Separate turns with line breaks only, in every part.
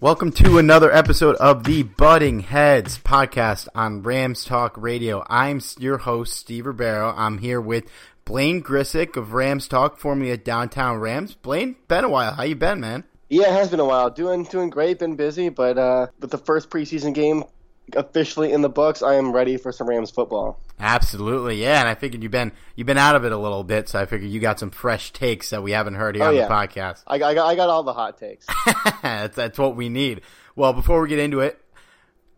Welcome to another episode of the Butting Heads podcast on Rams Talk Radio. I'm your host, Steve Ribeiro. I'm here with Blaine Grisick of Rams Talk, formerly of Downtown Rams. Blaine, been a while. How you been, man?
Yeah, it has been a while. Doing doing great. Been busy, but uh, with the first preseason game officially in the books, I am ready for some Rams football.
Absolutely, yeah. And I figured you've been you've been out of it a little bit, so I figured you got some fresh takes that we haven't heard here
Oh,
on
yeah.
the podcast.
I, I, got, I got all the hot takes.
that's, that's what we need. Well, before we get into it,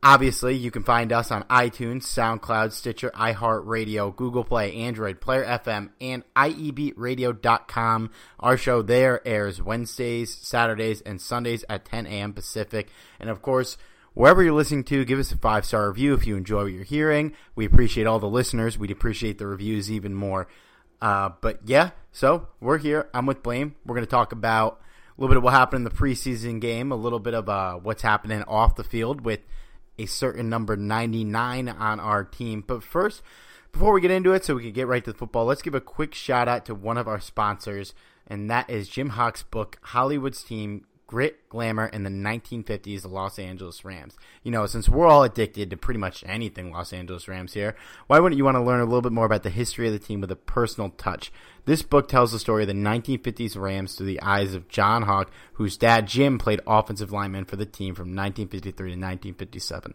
obviously you can find us on iTunes, SoundCloud, Stitcher, iHeartRadio, Google Play, Android, Player FM, and IEBeatRadio.com. Our show there airs Wednesdays, Saturdays, and Sundays at 10 a.m. Pacific. And of course, wherever you're listening to, give us a five star review if you enjoy what you're hearing. We appreciate all the listeners. We'd appreciate the reviews even more. Uh, but yeah, so we're here. I'm with Blaine. We're going to talk about a little bit of what happened in the preseason game, a little bit of uh, what's happening off the field with a certain number 99 on our team. But first, before we get into it, so we can get right to the football, let's give a quick shout out to one of our sponsors, and that is Jim Hawk's book, Hollywood's Team Grit, Glamour, and the 1950s Los Angeles Rams. You know, since we're all addicted to pretty much anything Los Angeles Rams here, why wouldn't you want to learn a little bit more about the history of the team with a personal touch? This book tells the story of the 1950s Rams through the eyes of John Hawk, whose dad Jim played offensive lineman for the team from 1953 to 1957.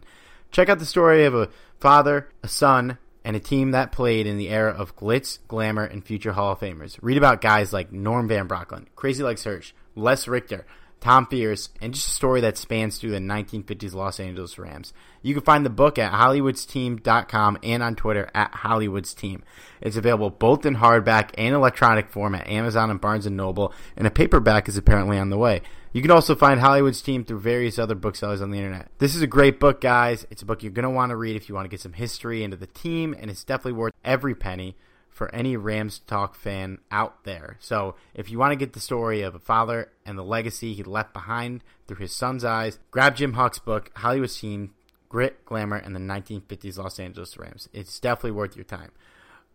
Check out the story of a father, a son, and a team that played in the era of glitz, glamour, and future Hall of Famers. Read about guys like Norm Van Brocklin, Crazy Legs Hirsch, Les Richter, Tom Fears, and just a story that spans through the 1950s Los Angeles Rams. You can find the book at Hollywoodsteam.com and on Twitter at Hollywoodsteam. It's available both in hardback and electronic form at Amazon and Barnes & Noble, and a paperback is apparently on the way. You can also find Hollywood's Team through various other booksellers on the internet. This is a great book, guys. It's a book you're going to want to read if you want to get some history into the team, and it's definitely worth every penny for any Rams talk fan out there. So, if you want to get the story of a father and the legacy he left behind through his son's eyes, grab Jim Hawk's book, Hollywood Team grit, glamour, and the 1950s Los Angeles Rams. It's definitely worth your time.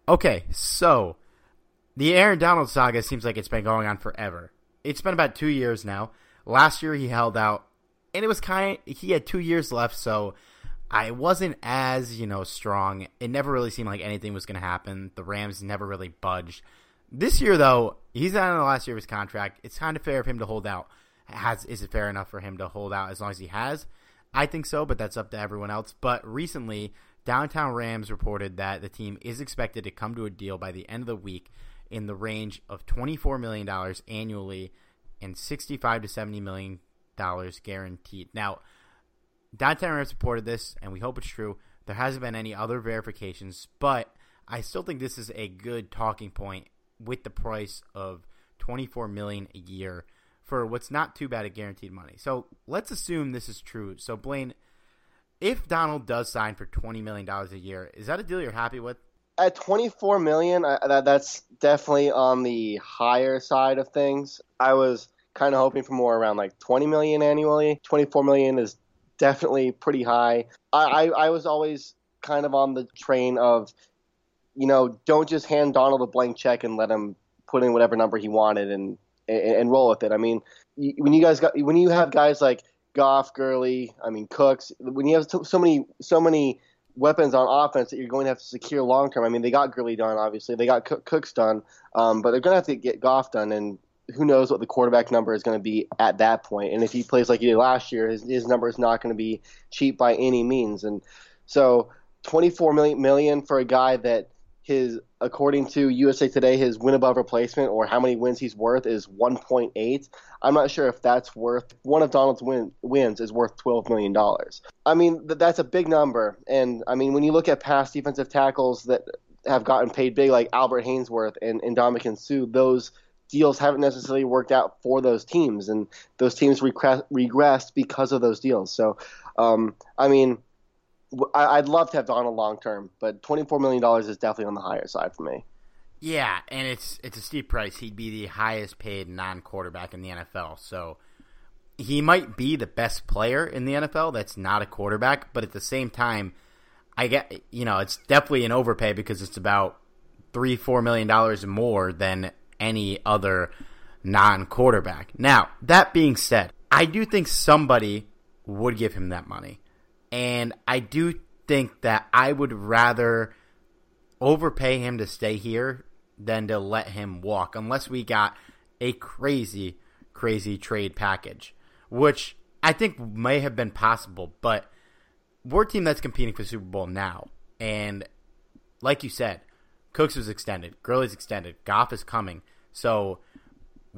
Okay, so the Aaron Donald saga seems like it's been going on forever. It's been about two years now. Last year he held out, and it was kind. Of, he had two years left, so I wasn't as you know strong. It never really seemed like anything was going to happen. The Rams never really budged. This year, though, he's not in the last year of his contract. It's kind of fair of him to hold out. Has is it fair enough for him to hold out as long as he has? I think so, but that's up to everyone else. But recently, Downtown Rams reported that the team is expected to come to a deal by the end of the week in the range of $24 million annually and 65 to $70 million guaranteed. Now, Downtown Rams reported this, and we hope it's true. There hasn't been any other verifications, but I still think this is a good talking point with the price of 24 million a year for what's not too bad a guaranteed money. So let's assume this is true. So Blaine, if Donald does sign for $20 million a year, is that a deal you're happy with?
at 24 million, I, that, that's definitely on the higher side of things. I was kind of hoping for more around like 20 million annually. 24 million is definitely pretty high. I, I, I was always kind of on the train of, you know, don't just hand Donald a blank check and let him put in whatever number he wanted and and, and roll with it. I mean, when you guys got when you have guys like Goff, Gurley, I mean Cooks, when you have so many so many weapons on offense that you're going to have to secure long term. I mean, they got Gurley done, obviously. They got Cooks done, um, but they're going to have to get Goff done, and who knows what the quarterback number is going to be at that point. And if he plays like he did last year, his, his number is not going to be cheap by any means. And so, 24 million, million for a guy that his according to USA Today, his win above replacement or how many wins he's worth is 1.8. I'm not sure if that's worth one of Donald's win, wins is worth 12 million dollars. I mean th- that's a big number, and I mean when you look at past defensive tackles that have gotten paid big like Albert Haynesworth and and Ndamukong Suh, those deals haven't necessarily worked out for those teams, and those teams regre- regressed because of those deals. So, um, I mean I'd love to have Donald long term, but twenty four million dollars is definitely on the higher side for me.
Yeah, and it's it's a steep price. He'd be the highest paid non quarterback in the NFL. So he might be the best player in the NFL that's not a quarterback, but at the same time, I get you know it's definitely an overpay because it's about three four million dollars more than any other non quarterback. Now that being said, I do think somebody would give him that money. And I do think that I would rather overpay him to stay here than to let him walk, unless we got a crazy, crazy trade package, which I think may have been possible. But we're a team that's competing for Super Bowl now. And like you said, Cooks was extended, Gurley's extended, Goff is coming. So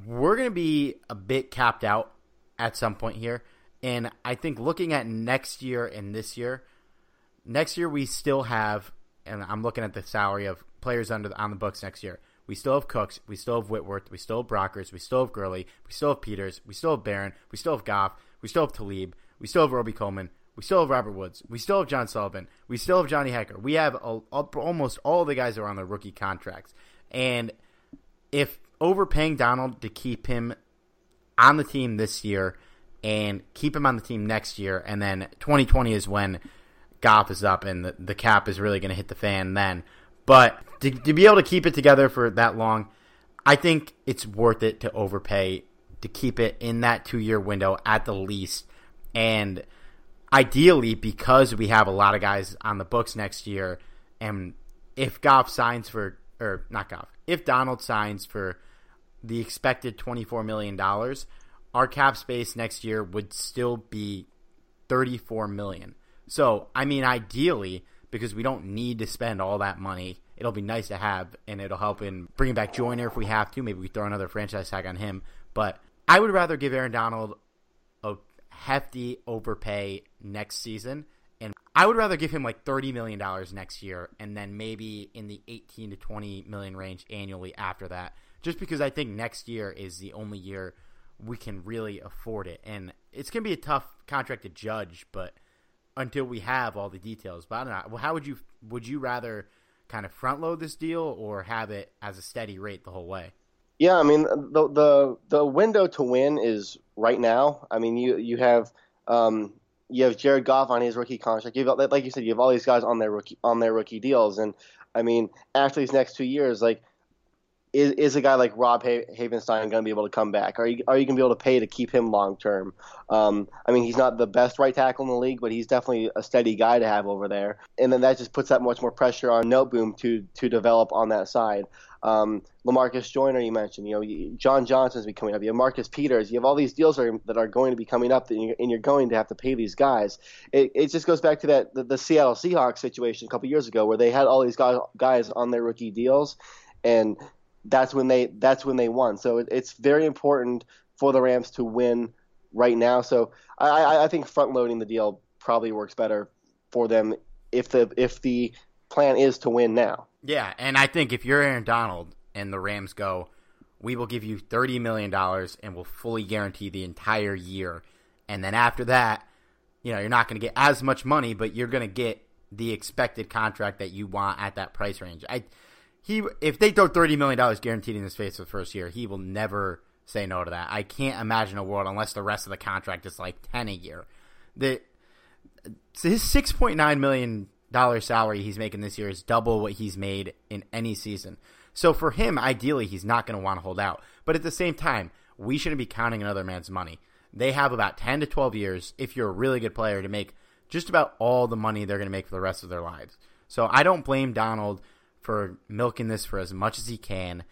we're going to be a bit capped out at some point here. And I think looking at next year and this year, next year we still have, and I'm looking at the salary of players under the, on the books next year. We still have Cooks, we still have Whitworth, we still have Brockers, we still have Gurley, we still have Peters, we still have Barron, we still have Goff, we still have Talib, we still have Robey-Coleman, we still have Robert Woods, we still have John Sullivan, we still have Johnny Hekker. We have a, a, almost all the guys are on their rookie contracts, and if overpaying Donald to keep him on the team this year and keep him on the team next year. And then 2020 is when Goff is up and the, the cap is really going to hit the fan then. But to, to be able to keep it together for that long, I think it's worth it to overpay to keep it in that two year window at the least. And ideally, because we have a lot of guys on the books next year, and if Goff signs for, or not Goff, if Donald signs for the expected $24 million, our cap space next year would still be 34 million. So, I mean, ideally, because we don't need to spend all that money, it'll be nice to have, and it'll help in bringing back Joyner if we have to. Maybe we throw another franchise tag on him. But I would rather give Aaron Donald a hefty overpay next season, and I would rather give him like thirty million dollars next year, and then maybe in the eighteen to twenty million range annually after that. Just because I think next year is the only year we can really afford it. And it's going to be a tough contract to judge, but until we have all the details. But I don't know. How would you would you rather kind of front load this deal or have it as a steady rate the whole way?
Yeah, I mean the the the window to win is right now. I mean you you have um, you have Jared Goff on his rookie contract. You have, like you said, you have all these guys on their rookie on their rookie deals, and I mean, after these next two years, like is, is a guy like Rob Havenstein going to be able to come back? Are you are you going to be able to pay to keep him long term? Um, I mean, he's not the best right tackle in the league, but he's definitely a steady guy to have over there. And then that just puts that much more pressure on Noteboom to to develop on that side. Um, Lamarcus Joyner, you mentioned, you know, John Johnson's be coming up. You have Marcus Peters. You have all these deals are, that are going to be coming up, that you're, and you're going to have to pay these guys. It, it just goes back to that the, the Seattle Seahawks situation a couple years ago, where they had all these guys, guys on their rookie deals, and that's when they that's when they won. So it, it's very important for the Rams to win right now. So I, I think front loading the deal probably works better for them if the if the plan is to win now.
Yeah, and I think if you're Aaron Donald and the Rams go, we will give you thirty million dollars and we'll fully guarantee the entire year, and then after that, you know, you're not going to get as much money, but you're going to get the expected contract that you want at that price range. I he if they throw thirty million dollars guaranteed in his face for the first year, he will never say no to that. I can't imagine a world unless the rest of the contract is like ten a year. So his six point nine million dollar salary he's making this year is double what he's made in any season. So for him, ideally, he's not going to want to hold out. But at the same time, we shouldn't be counting another man's money. They have about ten to twelve years if you're a really good player to make just about all the money they're going to make for the rest of their lives. So I don't blame Donald for milking this for as much as he can.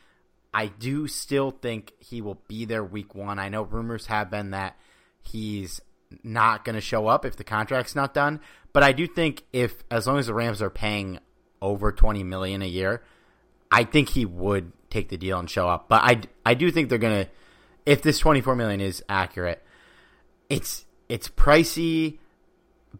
I do still think he will be there week one. I know rumors have been that he's not going to show up if the contract's not done, but I do think if as long as the Rams are paying over 20 million a year, I think he would take the deal and show up. But I, I do think they're going to if this 24 million is accurate, it's it's pricey,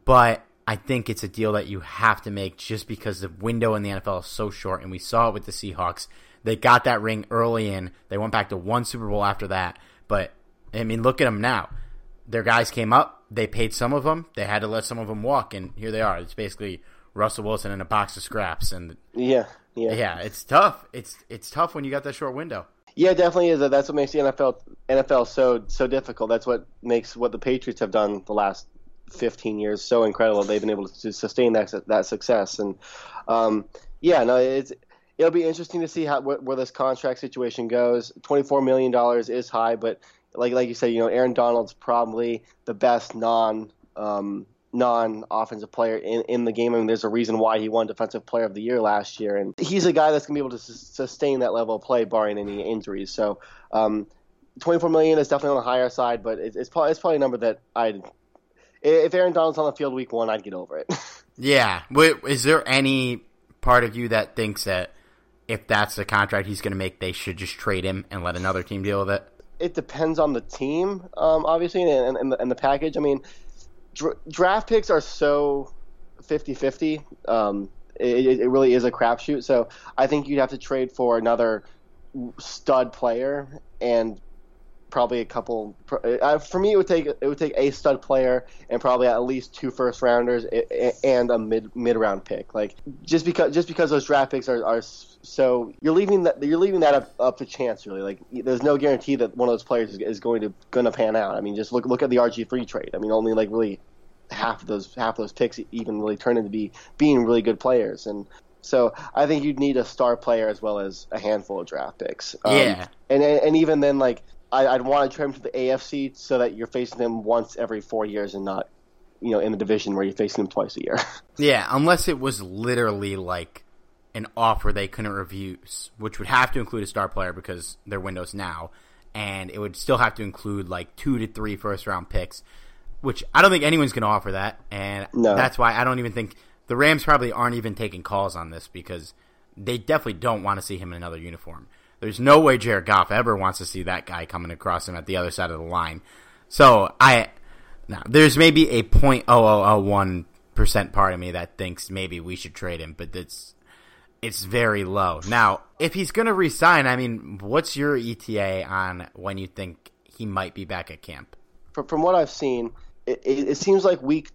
but I think it's a deal that you have to make just because the window in the NFL is so short, and we saw it with the Seahawks. They got that ring early in. They went back to one Super Bowl after that. But I mean, look at them now. Their guys came up. They paid some of them. They had to let some of them walk, and here they are. It's basically Russell Wilson in a box of scraps. And
yeah, yeah,
yeah. It's tough. It's it's tough when you got that short window.
Yeah, definitely is. That's what makes the NFL NFL so so difficult. That's what makes what the Patriots have done the last 15 years so incredible. They've been able to sustain that that success, and um, yeah, no, it's it'll be interesting to see how where, where this contract situation goes. 24 million dollars is high, but like like you said, you know, Aaron Donald's probably the best non um, non offensive player in, in the game. I mean, there's a reason why he won Defensive Player of the Year last year, and he's a guy that's going to be able to su- sustain that level of play, barring any injuries. So. Um, 24 million is definitely on the higher side, but it's, it's probably it's probably a number that I'd if Aaron Donald's on the field week one, I'd get over it.
yeah. Is there any part of you that thinks that if that's the contract he's going to make, they should just trade him and let another team deal with it?
It depends on the team, um, obviously, and, and, and, the, package. I mean, dr- draft picks are so 50 50. Um, it, it, really is a crapshoot. So I think you'd have to trade for another stud player and probably a couple. Uh, for me, it would take it would take a stud player and probably at least two first rounders and a mid mid round pick. Like just because just because those draft picks are, are so you're leaving that you're leaving that up, up to chance really. Like there's no guarantee that one of those players is, is going to going to pan out. I mean, just look look at the RG three trade. I mean, only like really half of those half of those picks even really turn into be being really good players and. So I think you'd need a star player as well as a handful of draft picks.
Um, yeah,
and and even then, like I, would want to trade him to the AFC so that you're facing him once every four years and not, you know, in the division where you're facing him twice a year.
yeah, unless it was literally like an offer they couldn't refuse, which would have to include a star player because their window's now, and it would still have to include like two to three first round picks, which I don't think anyone's going to offer that, and no. that's why I don't even think the Rams probably aren't even taking calls on this because they definitely don't want to see him in another uniform. There's no way Jared Goff ever wants to see that guy coming across him at the other side of the line. So I now there's maybe a point oh oh oh one percent part of me that thinks maybe we should trade him, but it's it's very low. Now, if he's going to resign, I mean, what's your ETA on when you think he might be back at camp?
From what I've seen, it, it, it seems like week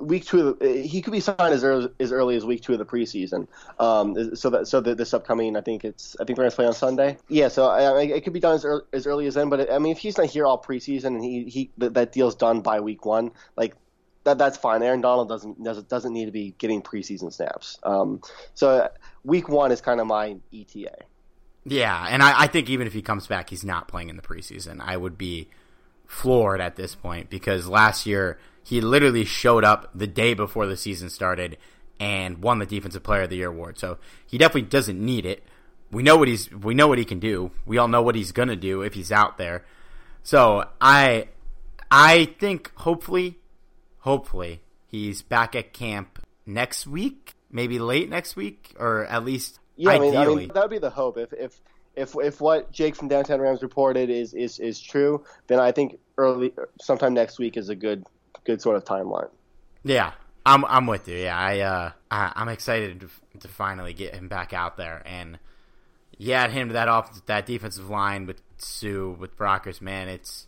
week two, of the, he could be signed as early, as early as week two of the preseason. Um, so that so this upcoming, I think it's I think going to play on Sunday. Yeah, so I, it could be done as early, as early as then. But I mean, if he's not here all preseason and he he that deal's done by week one, like that that's fine. Aaron Donald doesn't doesn't doesn't need to be getting preseason snaps. Um, so week one is kind of my ETA.
Yeah, and I, I think even if he comes back, he's not playing in the preseason. I would be floored at this point because last year he literally showed up the day before the season started and won the Defensive Player of the Year award. So he definitely doesn't need it. We know what he's we know what he can do. We all know what he's gonna do if he's out there. So I I think hopefully hopefully he's back at camp next week, maybe late next week, or at least
yeah.
ideally.
I mean, I mean that would be the hope if if if if what Jake from Downtown Rams reported is is is true, then I think early sometime next week is a good good sort of timeline.
Yeah, I'm I'm with you. Yeah, I uh I, am excited to, to finally get him back out there and yeah, him to that off that defensive line with Suh with Brockers. Man, it's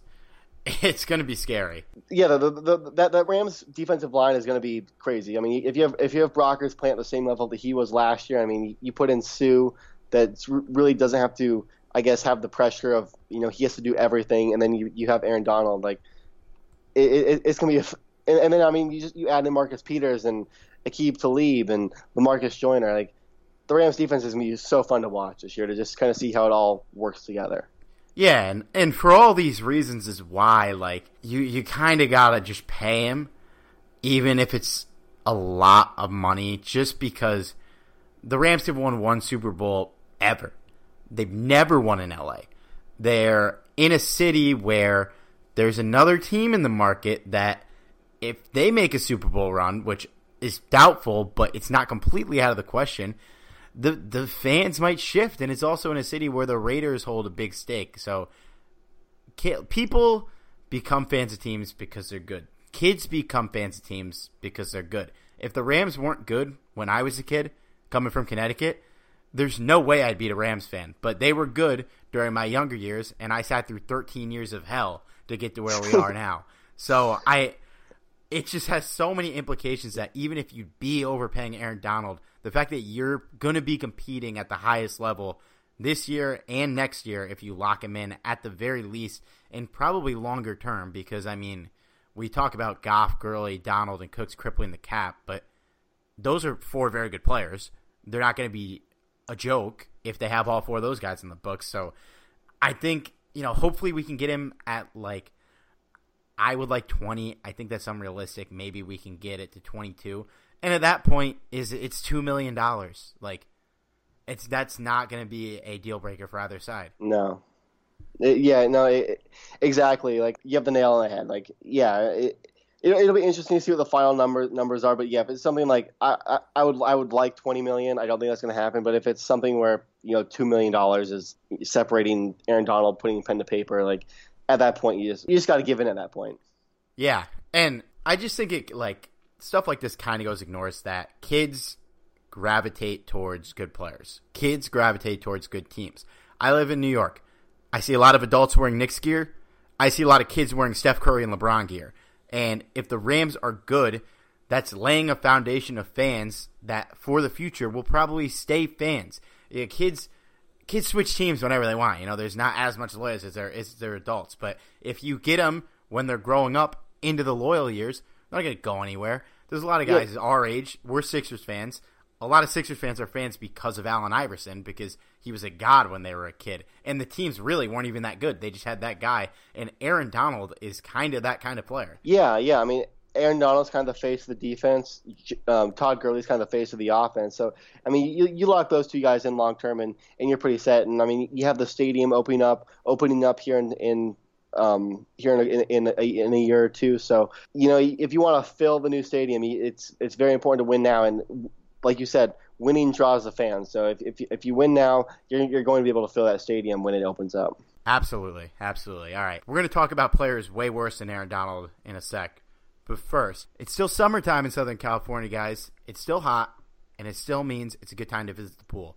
it's going to be scary.
Yeah, the, the, the, that that Rams defensive line is going to be crazy. I mean, if you have if you have Brockers playing at the same level that he was last year, I mean, you put in Suh that really doesn't have to, I guess, have the pressure of you know he has to do everything, and then you you have Aaron Donald like it, it, it's going to be a, and, and, then I mean you just you add in Marcus Peters and Aqib Talib and Lamarcus Joyner like the Rams defense is going to be so fun to watch this year to just kind of see how it all works together.
Yeah, and, and for all these reasons is why like you you kind of gotta just pay him, even if it's a lot of money, just because the Rams have won one Super Bowl ever. They've never won in LA. They're in a city where there's another team in the market that if they make a Super Bowl run, which is doubtful, but it's not completely out of the question, the the fans might shift, and it's also in a city where the Raiders hold a big stake. So people become fans of teams because they're good. Kids become fans of teams because they're good. If the Rams weren't good when I was a kid, coming from Connecticut, there's no way I'd be a Rams fan. But they were good during my younger years, and I sat through 13 years of hell to get to where we are now. So I, it just has so many implications that even if you'd be overpaying Aaron Donald, the fact that you're going to be competing at the highest level this year and next year, if you lock him in at the very least, and probably longer term, because I mean, we talk about Goff, Gurley, Donald, and Cooks crippling the cap, but those are four very good players. They're not going to be a joke if they have all four of those guys in the books. So I think, you know, hopefully we can get him at like I would like 20. I think that's unrealistic. Maybe we can get it to 22. And at that point is it's 2 million dollars. Like it's that's not going to be a deal breaker for either side.
No. It, yeah, no, it, exactly. Like you have the nail on the head. Like yeah, it, it'll, it'll be interesting to see what the final number numbers are. But yeah, if it's something like I, I, I would I would like 20 million. I don't think that's going to happen. But if it's something where you know two million dollars is separating Aaron Donald, putting pen to paper, like at that point you just you just got to give in at that point.
Yeah, and I just think it like stuff like this kind of goes ignores that kids gravitate towards good players. Kids gravitate towards good teams. I live in New York. I see a lot of adults wearing Knicks gear. I see a lot of kids wearing Steph Curry and LeBron gear. And if the Rams are good, that's laying a foundation of fans that for the future will probably stay fans. Yeah, kids kids switch teams whenever they want. You know, there's not as much loyalty as there is their adults. But if you get them when they're growing up into the loyal years, they're not going to go anywhere. There's a lot of guys yeah. our age. We're Sixers fans. A lot of Sixers fans are fans because of Allen Iverson because he was a god when they were a kid. And the teams really weren't even that good. They just had that guy. And Aaron Donald is kind of that kind of player.
Yeah, yeah. I mean, Aaron Donald's kind of the face of the defense. Um, Todd Gurley's kind of the face of the offense. So, I mean, you, you lock those two guys in long term, and, and you're pretty set. And I mean, you have the stadium opening up, opening up here in, in um, here in a, in, a, in a year or two. So, you know, if you want to fill the new stadium, it's it's very important to win now. And like you said, winning draws the fans. So if if, if you win now, you're you're going to be able to fill that stadium when it opens up.
Absolutely, absolutely. All right, we're going to talk about players way worse than Aaron Donald in a sec. But first, it's still summertime in Southern California, guys. It's still hot, and it still means it's a good time to visit the pool.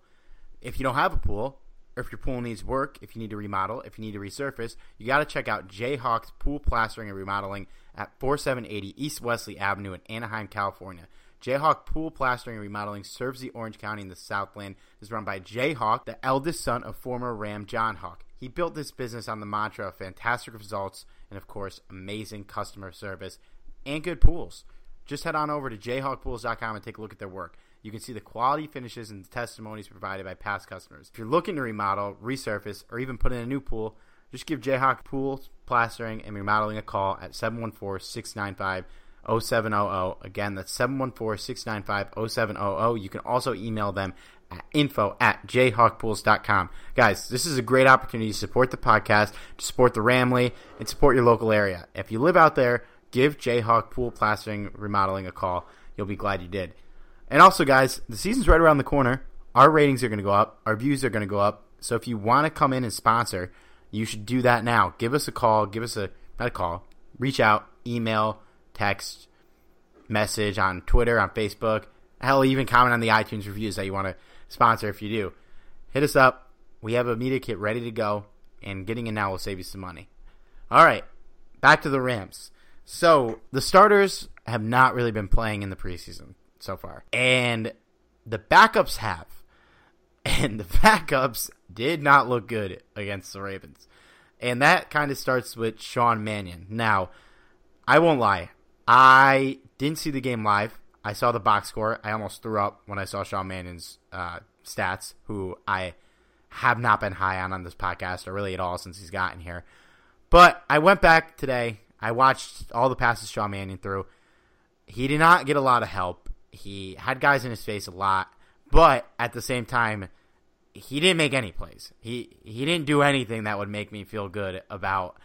If you don't have a pool, or if your pool needs work, if you need to remodel, if you need to resurface, you got to check out Jayhawk's Pool Plastering and Remodeling at 4780 East Wesley Avenue in Anaheim, California. Jayhawk Pool Plastering and Remodeling serves the Orange County and the Southland. It is run by Jayhawk, the eldest son of former Ram John Hawk. He built this business on the mantra of fantastic results and, of course, amazing customer service and good pools. Just head on over to jayhawkpools.com and take a look at their work. You can see the quality finishes and the testimonies provided by past customers. If you're looking to remodel, resurface, or even put in a new pool, just give Jayhawk Pool Plastering and Remodeling a call at 714 695 0700. Again, that's 714 695 0700. You can also email them at info at jayhawkpools.com. Guys, this is a great opportunity to support the podcast, to support the Ramley, and support your local area. If you live out there, give Jayhawk Pool Plastering Remodeling a call. You'll be glad you did. And also, guys, the season's right around the corner. Our ratings are going to go up, our views are going to go up. So if you want to come in and sponsor, you should do that now. Give us a call, give us a not a call, reach out, email, text, message on Twitter, on Facebook. Hell, even comment on the iTunes reviews that you want to sponsor if you do. Hit us up. We have a media kit ready to go, and getting in now will save you some money. All right, back to the Rams. So the starters have not really been playing in the preseason so far, and the backups have, and the backups did not look good against the Ravens, and that kind of starts with Sean Mannion. Now, I won't lie, I didn't see the game live. I saw the box score. I almost threw up when I saw Sean Mannion's uh, stats, who I have not been high on on this podcast or really at all since he's gotten here. But I went back today. I watched all the passes Sean Mannion threw. He did not get a lot of help. He had guys in his face a lot, but at the same time, he didn't make any plays. He he didn't do anything that would make me feel good about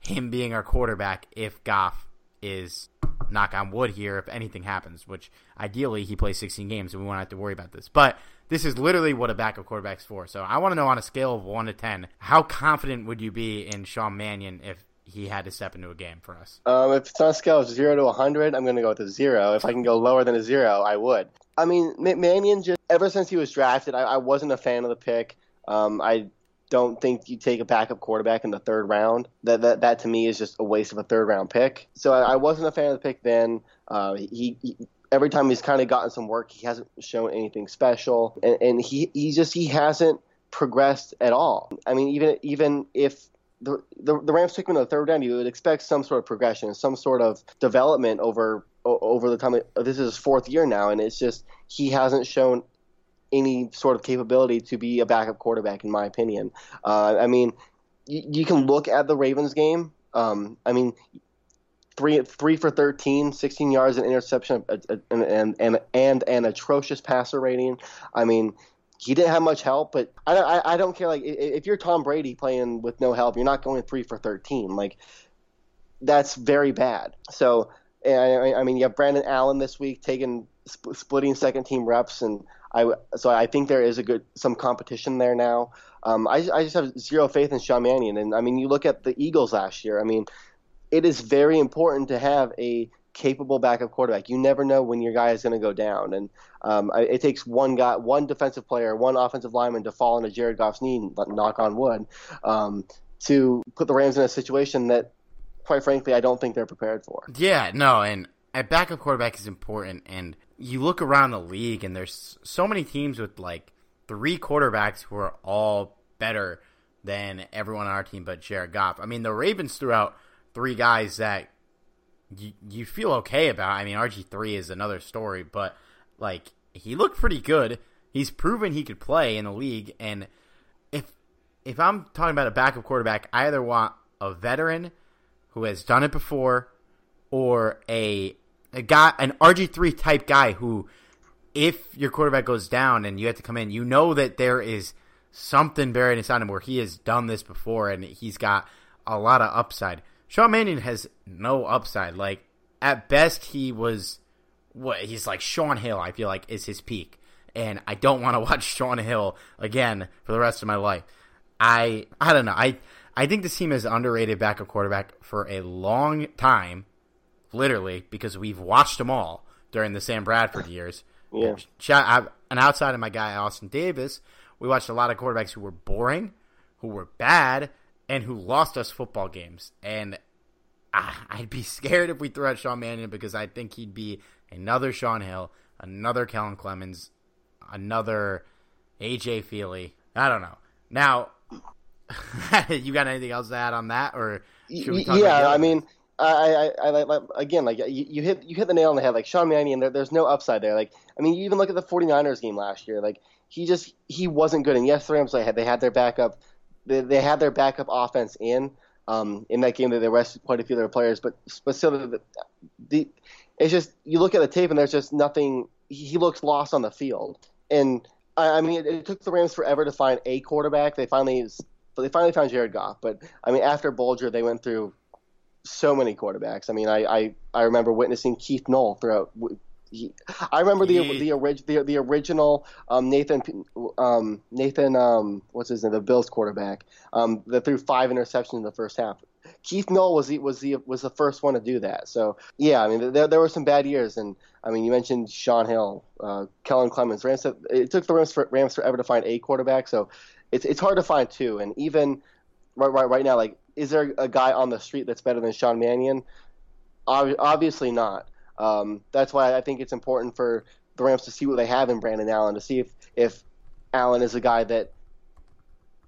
him being our quarterback if Goff is knock on wood here if anything happens, which ideally he plays 16 games and we won't have to worry about this. But this is literally what a backup quarterback's for. So I want to know on a scale of 1 to 10, how confident would you be in Sean Mannion if he had to step into a game for us?
Um, if it's on a scale of 0 to 100, I'm going to go with a 0. If I can go lower than a 0, I would. I mean, Mannion just, ever since he was drafted, I, I wasn't a fan of the pick. Um, I don't think you take a backup quarterback in the third round. That that, that to me is just a waste of a third round pick. So I, I wasn't a fan of the pick then. Uh, he, he every time he's kind of gotten some work, he hasn't shown anything special, and, and he he just he hasn't progressed at all. I mean, even even if the, the, the Rams took him in the third round, you would expect some sort of progression, some sort of development over over the time. This is his fourth year now, and it's just he hasn't shown any sort of capability to be a backup quarterback, in my opinion. Uh, I mean, you, you, can look at the Ravens game. Um, I mean, three three for 13, 16 yards, an interception, and and and, and an atrocious passer rating. I mean. He didn't have much help, but I, I, I don't care. Like if you're Tom Brady playing with no help, you're not going three for thirteen. Like that's very bad. So I, I mean, you have Brandon Allen this week taking sp- splitting second team reps, and I so I think there is a good some competition there now. Um, I, I just have zero faith in Sean Mannion, and I mean you look at the Eagles last year. I mean, it is very important to have a capable backup quarterback. You never know when your guy is going to go down, and um, it takes one guy, one defensive player, one offensive lineman to fall into Jared Goff's knee, knock on wood, um, to put the Rams in a situation that, quite frankly, I don't think they're prepared for.
Yeah, no, and a backup quarterback is important, and you look around the league and there's so many teams with like three quarterbacks who are all better than everyone on our team but Jared Goff. I mean, the Ravens threw out three guys that you, you feel okay about. I mean, RG3 is another story, but like he looked pretty good. He's proven he could play in the league and if if I'm talking about a backup quarterback, I either want a veteran who has done it before or a a guy, an RG three type guy who, if your quarterback goes down and you have to come in, you know that there is something buried inside him where he has done this before and he's got a lot of upside. Sean Mannion has no upside. Like at best, he was what he's like Shaun Hill. I feel like is his peak, and I don't want to watch Shaun Hill again for the rest of my life. I I don't know. I I think this team has underrated backup quarterback for a long time literally, because we've watched them all during the Sam Bradford years.
Yeah.
And outside of my guy Austin Davis, we watched a lot of quarterbacks who were boring, who were bad, and who lost us football games. And ah, I'd be scared if we threw out Sean Mannion because I think he'd be another Shaun Hill, another Kellen Clemens, another AJ Feeley. I don't know. Now, you got anything else to add on that, or
yeah? I mean, I, I, I, I again, like you, you, hit you hit the nail on the head. Like Sean Mannion, there, there's no upside there. Like I mean, you even look at the 49ers game last year. Like he just he wasn't good. And yes, the Rams they had they had their backup, they, they had their backup offense in. Um, in that game, That they rested quite a few of their players, but but still, the, the it's just you look at the tape and there's just nothing. He looks lost on the field, and I, I mean, it, it took the Rams forever to find a quarterback. They finally they finally found Jared Goff, but I mean, after Bulger, they went through so many quarterbacks. I mean, I I, I remember witnessing Keith Null throughout. He, I remember the the, orig, the, the original um, Nathan um, Nathan um, what's his name the Bills quarterback um, that threw five interceptions in the first half. Keith Null was the, was the was the first one to do that. So yeah, I mean there there were some bad years, and I mean you mentioned Shaun Hill, uh, Kellen Clemens. Rams, it took the Rams, for, Rams forever to find a quarterback, so it's it's hard to find two. And even right right right now, like is there a guy on the street that's better than Sean Mannion? Obviously not. Um, that's why I think it's important for the Rams to see what they have in Brandon Allen to see if if Allen is a guy that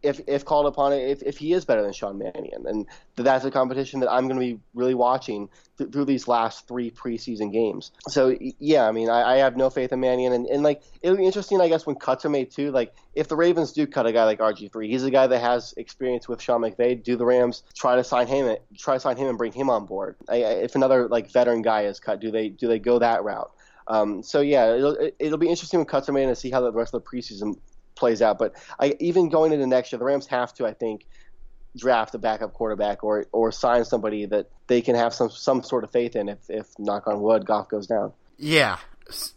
if if called upon if, if he is better than Sean Mannion, and that's a competition that I'm going to be really watching th- through these last three preseason games. So yeah, I mean, I, I have no faith in Mannion, and, and like it'll be interesting, I guess, when cuts are made too. Like if the Ravens do cut a guy like RG three, he's a guy that has experience with Sean McVay. Do the Rams try to sign him? Try to sign him and bring him on board? I, if another like veteran guy is cut, do they do they go that route? Um, so yeah, it'll, it'll be interesting when cuts are made and see how the rest of the preseason plays out. But I, even going into next year, the Rams have to, I think, draft a backup quarterback or or sign somebody that they can have some some sort of faith in. If if knock on wood, Goff goes down.
Yeah,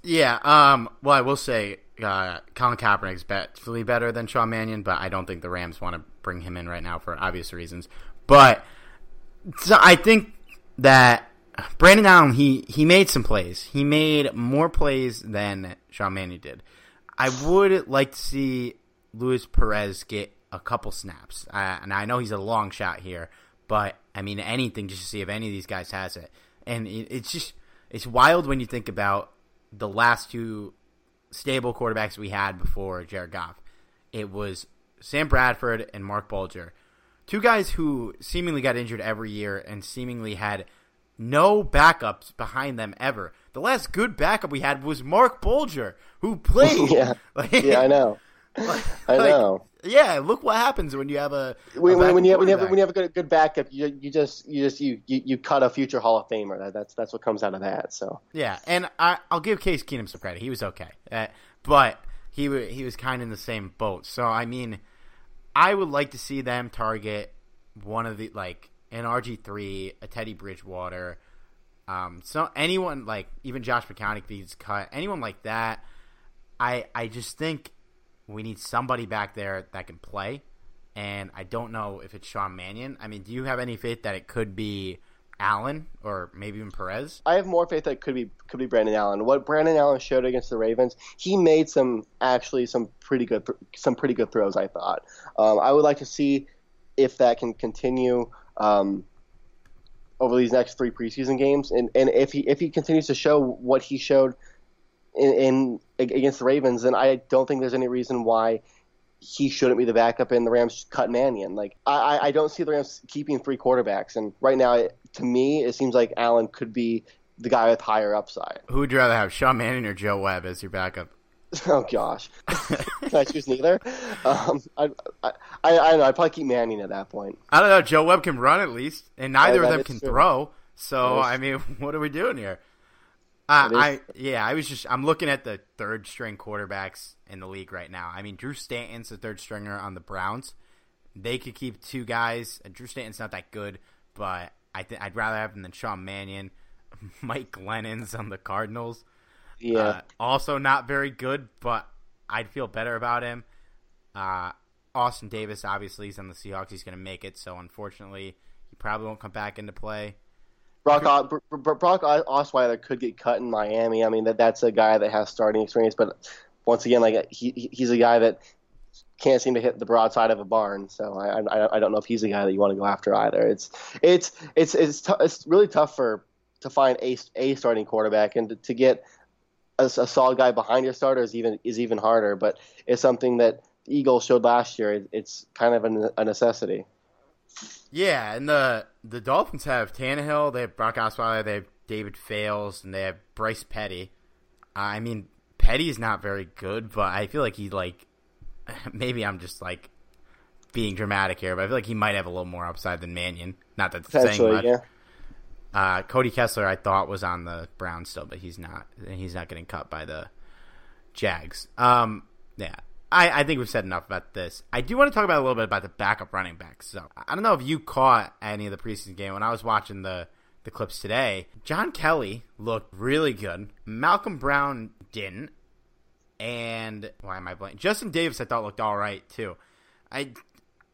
yeah. Um. Well, I will say. Uh, Colin Kaepernick's definitely better than Sean Mannion, but I don't think the Rams want to bring him in right now for obvious reasons. But so I think that Brandon Allen he he made some plays. He made more plays than Sean Mannion did. I would like to see Luis Perez get a couple snaps. Uh, and I know he's a long shot here, but I mean anything just to see if any of these guys has it. And it, it's just it's wild when you think about the last two stable quarterbacks we had before Jared Goff. It was Sam Bradford and Marc Bulger, two guys who seemingly got injured every year and seemingly had no backups behind them ever. The last good backup we had was Marc Bulger, who played.
yeah, like, yeah, I know. Like, I know.
Yeah, look what happens when you have a,
a when, when, you have, when, you have when you have a good, good backup, you you just you just you, you, you cut a future Hall of Famer. That, that's that's what comes out of that. So
yeah, and I I'll give Case Keenum some credit. He was okay, uh, but he he was kind of in the same boat. So I mean, I would like to see them target one of the like an RG three, a Teddy Bridgewater, um, so anyone like even Josh McCown he's cut, anyone like that. I I just think we need somebody back there that can play, and I don't know if it's Sean Mannion. I mean, do you have any faith that it could be? Allen or maybe even Perez?
I have more faith that could be could be Brandon Allen. What Brandon Allen showed against the Ravens, he made some actually some pretty good some pretty good throws. I thought. Um, I would like to see if that can continue um, over these next three preseason games, and, and if he if he continues to show what he showed in, in against the Ravens, then I don't think there's any reason why he shouldn't be the backup and the Rams cut Mannion. Like I, I don't see the Rams keeping three quarterbacks, and right now, to me, it seems like Allen could be the guy with higher upside.
Who would you rather have, Sean Mannion or Joe Webb as your backup?
Oh gosh, can I choose neither? Um, I, I, I, I, don't know. I'd probably keep Mannion at that point.
I don't know. Joe Webb can run at least, and neither yeah, of them can true. throw. So I mean, what are we doing here? Uh, I yeah, I was just I'm looking at the third string quarterbacks in the league right now. I mean, Drew Stanton's the third stringer on the Browns. They could keep two guys. Drew Stanton's not that good, but I th- I'd rather have him than Sean Mannion. Mike Glennon's on the Cardinals.
Yeah. Uh,
also not very good, but I'd feel better about him. Uh, Austin Davis, obviously, he's on the Seahawks. He's going to make it. So unfortunately, he probably won't come back into play.
Brock, Brock Osweiler could get cut in Miami. I mean, that that's a guy that has starting experience, but once again, like he he's a guy that can't seem to hit the broadside of a barn. So I, I I don't know if he's a guy that you want to go after either. It's it's it's it's t- it's really tough for to find a a starting quarterback and to, to get a, a, solid guy behind your starter is even is even harder. But it's something that Eagles showed last year. It, it's kind of a, a necessity.
Yeah, and the the Dolphins have Tannehill, they have Brock Osweiler, they have David Fales, and they have Bryce Petty. I mean, Petty is not very good, but I feel like he's like maybe I'm just like being dramatic here, but I feel like he might have a little more upside than Mannion. Not that that's saying much. Yeah. Uh, Cody Kessler, I thought was on the Browns still, but he's not. And he's not getting cut by the Jags. Um, yeah, I, I think we've said enough about this. I do want to talk about a little bit about the backup running backs. So I don't know if you caught any of the preseason game when I was watching the the clips today. John Kelly looked really good. Malcolm Brown didn't. And why am I blanking? Justin Davis I thought looked all right too. I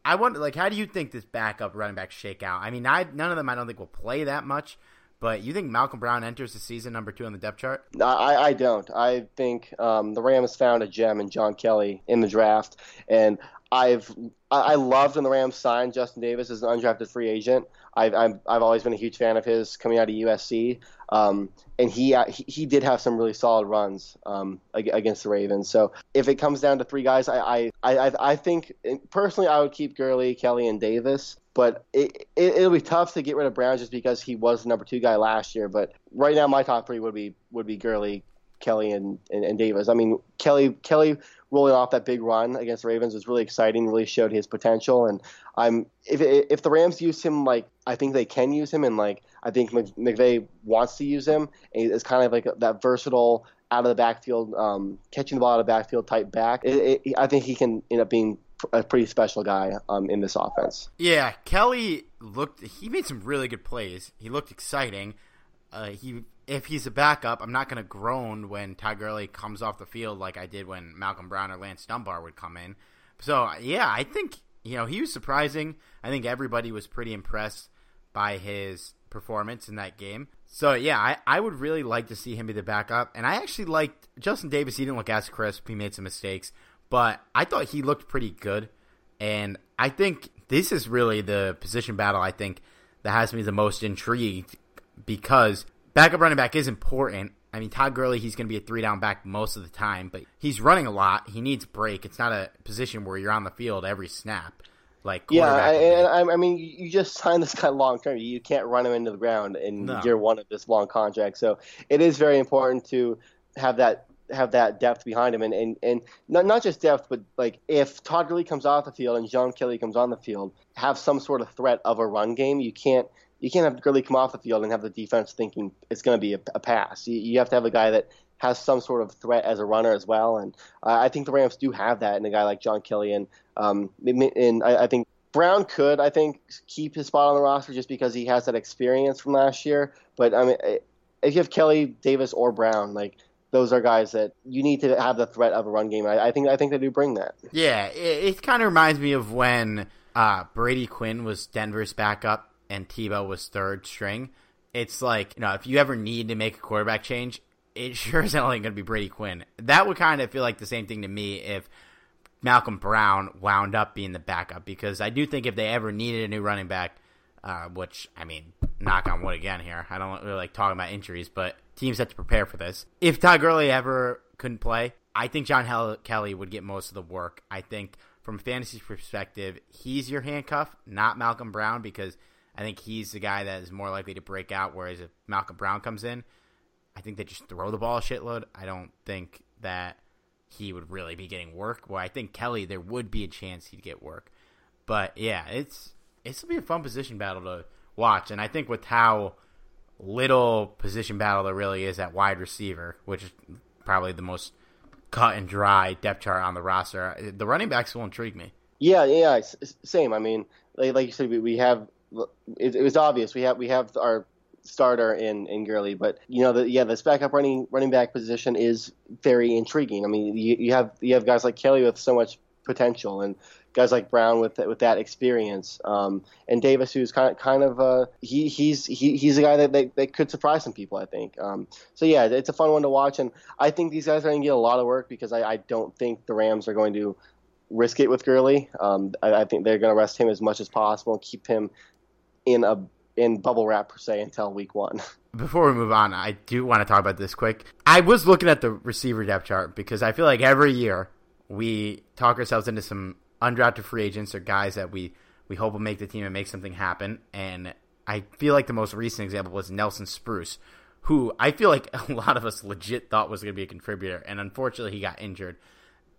I wonder like how do you think this backup running back shake out? I mean, I, none of them I don't think will play that much. But you think Malcolm Brown enters the season number two on the depth chart?
I, I don't. I think um, the Rams found a gem in John Kelly in the draft, and I've I loved when the Rams signed Justin Davis as an undrafted free agent. I've I've, I've always been a huge fan of his coming out of USC, um, and he, he, he did have some really solid runs um, against the Ravens. So if it comes down to three guys, I I I, I think personally I would keep Gurley, Kelly, and Davis. But it, it it'll be tough to get rid of Brown just because he was the number two guy last year. But right now, my top three would be would be Gurley, Kelly, and, and, and Davis. I mean, Kelly Kelly rolling off that big run against the Ravens was really exciting. Really showed his potential. And I'm if if the Rams use him like I think they can use him, and like I think McVay wants to use him, it's kind of like that versatile out of the backfield, um, catching the ball out of the backfield type back. It, it, I think he can end up being a pretty special guy um, in this offense.
Yeah, Kelly looked. He made some really good plays. He looked exciting. Uh, he if he's a backup, I'm not going to groan when Ty Gurley comes off the field like I did when Malcolm Brown or Lance Dunbar would come in. So yeah, I think you know he was surprising. I think everybody was pretty impressed by his performance in that game. So yeah, I, I would really like to see him be the backup. And I actually liked Justin Davis. He didn't look as crisp. He made some mistakes, but I thought he looked pretty good. And I think this is really the position battle. I think that has me the most intrigued because backup running back is important. I mean, Todd Gurley, he's going to be a three down back most of the time, but he's running a lot. He needs break. It's not a position where you're on the field every snap. Like
yeah, I, and I, mean, you just signed this guy long term. You can't run him into the ground in no. year one of this long contract. So it is very important to have that have that depth behind him, and and, and not not just depth, but like if Todd Gurley comes off the field and John Kelly comes on the field, have some sort of threat of a run game. You can't you can't have Gurley come off the field and have the defense thinking it's going to be a, a pass. You, you, have to have a guy that has some sort of threat as a runner as well. And uh, I think the Rams do have that in a guy like John Kelly. And um, and I, I think Brown could, I think, keep his spot on the roster just because he has that experience from last year. But I mean, if you have Kelly, Davis, or Brown, like those are guys that you need to have the threat of a run game. I, I think I think they do bring that.
Yeah, it, it kind of reminds me of when uh, Brady Quinn was Denver's backup and Tebow was third string, it's like, you know, if you ever need to make a quarterback change, it sure is only going to be Brady Quinn. That would kind of feel like the same thing to me if Malcolm Brown wound up being the backup because I do think if they ever needed a new running back, uh, which I mean, knock on wood again here. I don't really like talking about injuries, but teams have to prepare for this. If Todd Gurley ever couldn't play, I think John Kelly would get most of the work. I think from fantasy perspective, he's your handcuff, not Malcolm Brown, because I think he's the guy that is more likely to break out. Whereas if Malcolm Brown comes in, I think they just throw the ball a shitload. I don't think that he would really be getting work. Well, I think Kelly, there would be a chance he'd get work. But yeah, it's it's gonna be a fun position battle to watch, and I think with how little position battle there really is at wide receiver, which is probably the most cut and dry depth chart on the roster, the running backs will intrigue me.
Yeah, yeah, same. I mean, like, like you said, we, we have it, it was obvious. We have we have our starter in in Gurley, but you know, the, yeah, this backup running running back position is very intriguing. I mean, you, you have you have guys like Kelly with so much potential, and guys like Brown with with that experience, um, and Davis, who's kind of kind of uh, he he's he, he's a guy that, that, that could surprise some people. I think. Um, so yeah, it's a fun one to watch, and I think these guys are going to get a lot of work because I, I don't think the Rams are going to risk it with Gurley. Um, I, I, think they're going to rest him as much as possible keep him in a in bubble wrap per se until week one.
Before we move on, I do want to talk about this quick. I was looking at the receiver depth chart because I feel like every year we talk ourselves into some undrafted free agents or guys that we We hope he'll make the team and make something happen. And I feel like the most recent example was Nelson Spruce, who I feel like a lot of us legit thought was going to be a contributor, and unfortunately he got injured.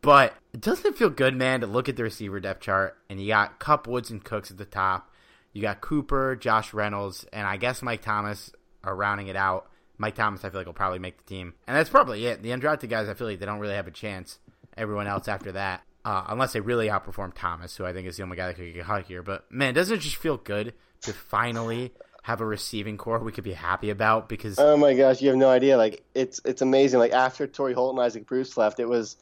But doesn't it feel good, man, to look at the receiver depth chart and you got Kupp, Woods, and Cooks at the top. You got Cooper, Josh Reynolds, and I guess Mike Thomas are rounding it out. Mike Thomas, I feel like, will probably make the team. And that's probably it. The undrafted guys, I feel like they don't really have a chance. Everyone else after that, uh, unless they really outperform Thomas, who I think is the only guy that could get hot here. But man, doesn't it just feel good to finally have a receiving corps we could be happy about? Because
oh my gosh, you have no idea. Like it's it's amazing. Like after Torry Holt and Isaac Bruce left, it was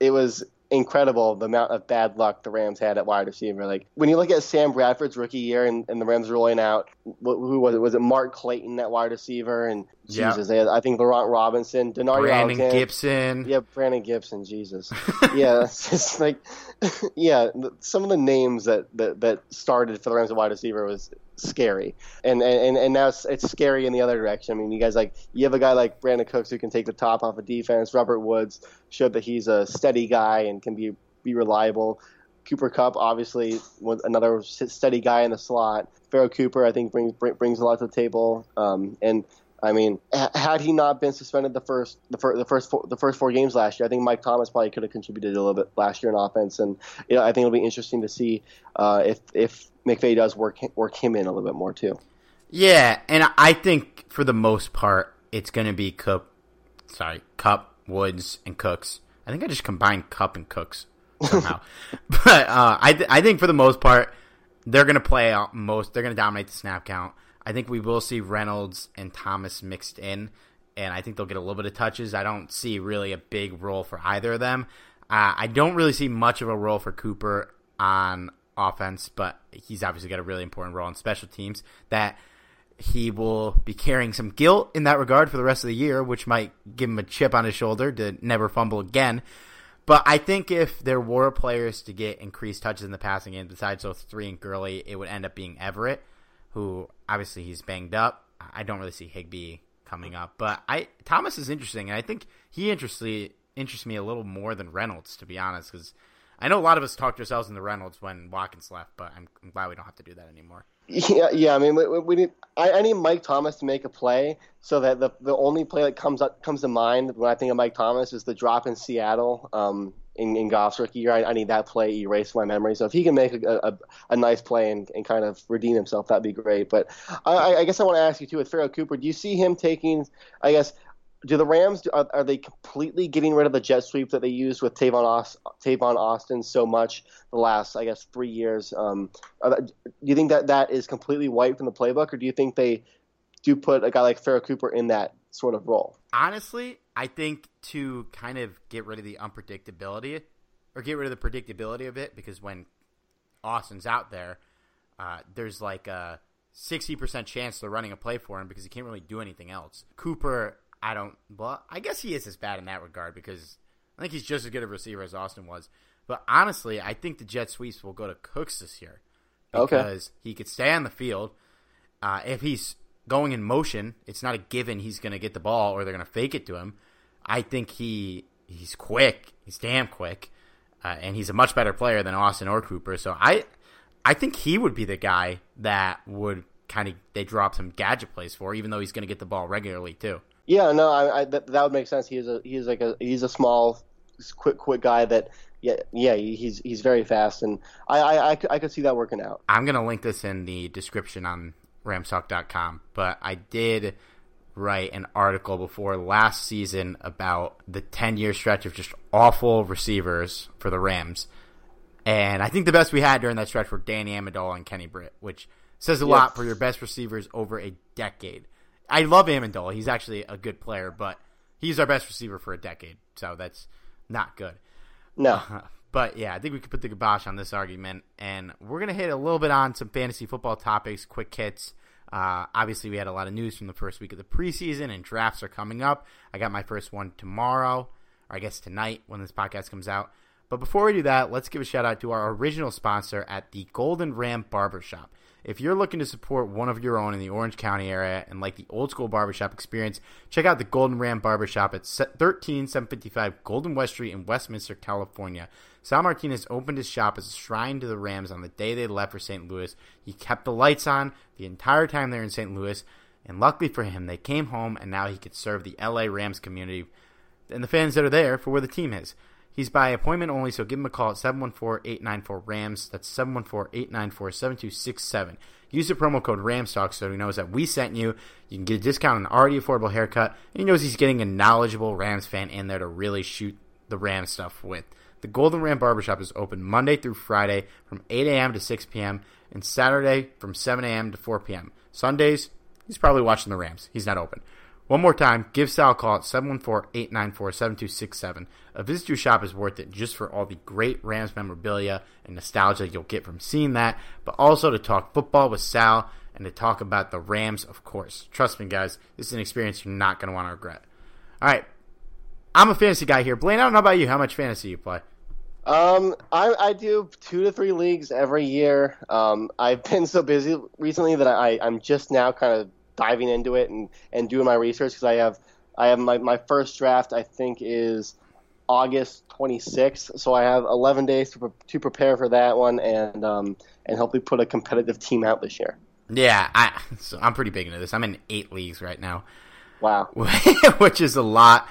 it was incredible the amount of bad luck the Rams had at wide receiver. Like when you look at Sam Bradford's rookie year and, and the Rams rolling out, who was it? Was it Mark Clayton that wide receiver? And Jesus, had, I think Laurent Robinson, Danario
Brandon
Alexander.
Gibson,
Yeah, Brandon Gibson. Jesus. yeah, it's just like, yeah, some of the names that, that that started for the Rams wide receiver was scary, and and and now it's, it's scary in the other direction. I mean, you guys like you have a guy like Brandin Cooks who can take the top off of defense. Robert Woods showed that he's a steady guy and can be be reliable. Cooper Kupp obviously another steady guy in the slot. Pharoh Cooper I think brings bring- brings a lot to the table, um, and. I mean, ha- had he not been suspended the first the first the first four, the first four games last year, I think Mike Thomas probably could have contributed a little bit last year in offense, and you know, I think it'll be interesting to see uh, if if McVay does work work him in a little bit more too.
Yeah, and I think for the most part, it's going to be Kupp, sorry, Kupp, Woods, and Cooks. I think I just combined Kupp and Cooks somehow. but uh, I th- I think for the most part, they're going to play most. They're going to dominate the snap count. I think we will see Reynolds and Thomas mixed in, and I think they'll get a little bit of touches. I don't see really a big role for either of them. Uh, I don't really see much of a role for Cooper on offense, but he's obviously got a really important role on special teams that he will be carrying some guilt in that regard for the rest of the year, which might give him a chip on his shoulder to never fumble again. But I think if there were players to get increased touches in the passing game besides those three and Gurley, it would end up being Everett, who obviously he's banged up. I don't really see Higbee coming up, but I Thomas is interesting, and I think he interests me, interests me a little more than Reynolds, to be honest, because I know a lot of us talked ourselves into Reynolds when Watkins left, but I'm, I'm glad we don't have to do that anymore.
Yeah, yeah. I mean, we, we need. I, I need Mike Thomas to make a play so that the the only play that comes up comes to mind when I think of Mike Thomas is the drop in Seattle. Um, in, in Goff's rookie year, I, I need that play erased from my memory. So if he can make a, a, a nice play and, and kind of redeem himself, that'd be great. But I, I- guess I want to ask you too with Pharoh Cooper. Do you see him taking? I guess do the Rams are, are they completely getting rid of the jet sweep that they used with Tavon, Aust, Tavon Austin so much the last I guess three years? Um, that, do you think that that is completely wiped from the playbook, or do you think they do put a guy like Pharoh Cooper in that sort of role?
Honestly, I think to kind of get rid of the unpredictability or get rid of the predictability of it, because when Austin's out there, uh, there's like a 60% chance they're running a play for him because he can't really do anything else. Cooper, I don't, well, I guess he is as bad in that regard because I think he's just as good a receiver as Austin was. But honestly, I think the jet sweeps will go to Cooks this year
Okay.
because he could stay on the field. Uh, if he's going in motion, it's not a given he's going to get the ball or they're going to fake it to him. I think he he's quick. He's damn quick, uh, and he's a much better player than Austin or Cooper. So I I think he would be the guy that would kind of they drop some gadget plays for, even though he's going to get the ball regularly too.
Yeah, no, I, I, that, that would make sense. He's a he's like a he's a small, quick quick guy that yeah yeah he's he's very fast, and I I, I, could, I could see that working out.
I'm going to link this in the description on ramstalk.com, but I did write an article before last season about the 10 year stretch of just awful receivers for the Rams. And I think the best we had during that stretch were Danny Amendola and Kenny Britt, which says a
Yeah.
lot for your best receivers over a decade. I love Amendola. He's actually a good player, but he's our best receiver for a decade, so that's not good.
No,
But yeah, I think we could put the kibosh on this argument, and we're gonna hit a little bit on some fantasy football topics, quick hits. Uh, obviously, we had a lot of news from the first week of the preseason, and drafts are coming up. I got my first one tomorrow, or I guess tonight when this podcast comes out. But before we do that, let's give a shout out to our original sponsor at the Golden Ram Barbershop. If you're looking to support one of your own in the Orange County area and like the old school barbershop experience, check out the Golden Ram Barbershop at 13755 Golden West Street in Westminster, California. Sal Martinez opened his shop as a shrine to the Rams on the day they left for St. Louis. He kept the lights on the entire time they were in St. Louis, and luckily for him, they came home and now he could serve the LA Rams community and the fans that are there for where the team is. He's by appointment only, so give him a call at 714-894-RAMS. That's 714-894-7267. Use the promo code RAMSTALK so he knows that we sent you. You can get a discount on an already affordable haircut, and he knows he's getting a knowledgeable Rams fan in there to really shoot the Ram stuff with. The Golden Ram Barbershop is open Monday through Friday from 8 a.m. to 6 p.m. and Saturday from 7 a.m. to 4 p.m. Sundays, he's probably watching the Rams. He's not open. One more time, give Sal a call at 714-894-7267. A visit to your shop is worth it just for all the great Rams memorabilia and nostalgia you'll get from seeing that, but also to talk football with Sal and to talk about the Rams, of course. Trust me, guys, this is an experience you're not going to want to regret. All right, I'm a fantasy guy here. Blaine, I don't know about you. How much fantasy you play?
Um, I, I do two to three leagues every year. Um, I've been so busy recently that I, I'm just now kind of diving into it and, and doing my research because I have I have my, my first draft I think is August 26th, so I have 11 days to, to prepare for that one and um, and hopefully put a competitive team out this year.
Yeah, I so I'm pretty big into this. I'm in eight leagues right now.
Wow,
which is a lot.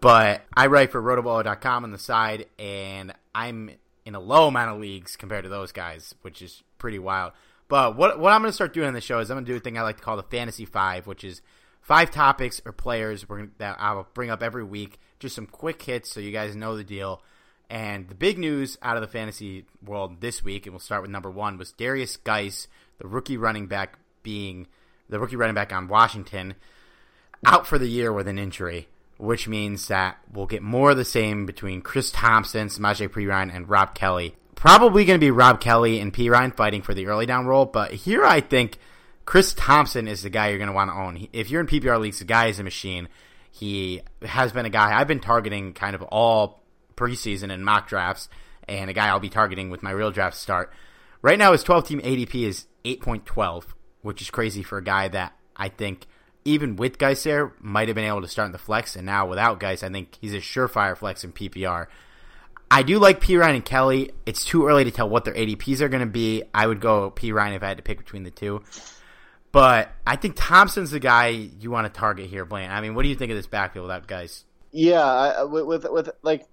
But I write for Rotoballer.com on the side, and I'm in a low amount of leagues compared to those guys, which is pretty wild. But what what I'm going to start doing on the show is I'm going to do a thing I like to call the Fantasy Five, which is five topics or players that I'll bring up every week. Just some quick hits so you guys know the deal. And the big news out of the fantasy world this week, and we'll start with number one, was Derrius Guice, the rookie running back, being the rookie running back on Washington, out for the year with an injury, which means that we'll get more of the same between Chris Thompson, Samaje Perine, and Rob Kelley probably going to be Rob Kelley and Perine fighting for the early down role. But here I think Chris Thompson is the guy you're going to want to own. If you're in PPR leagues, the guy is a machine. He has been a guy I've been targeting kind of all preseason and mock drafts, and a guy I'll be targeting with my real draft start. Right now, his 12 team ADP is 8.12, which is crazy for a guy that I think even with there might have been able to start in the flex, and now without Guice, I think he's a surefire flex in PPR. I do like Perine and Kelley. It's too early to tell what their ADPs are going to be. I would go Perine if I had to pick between the two. But I think Thompson's the guy you want to target here, Blaine. I mean, what do you think of this backfield without Guice?
Yeah, I, with, with, like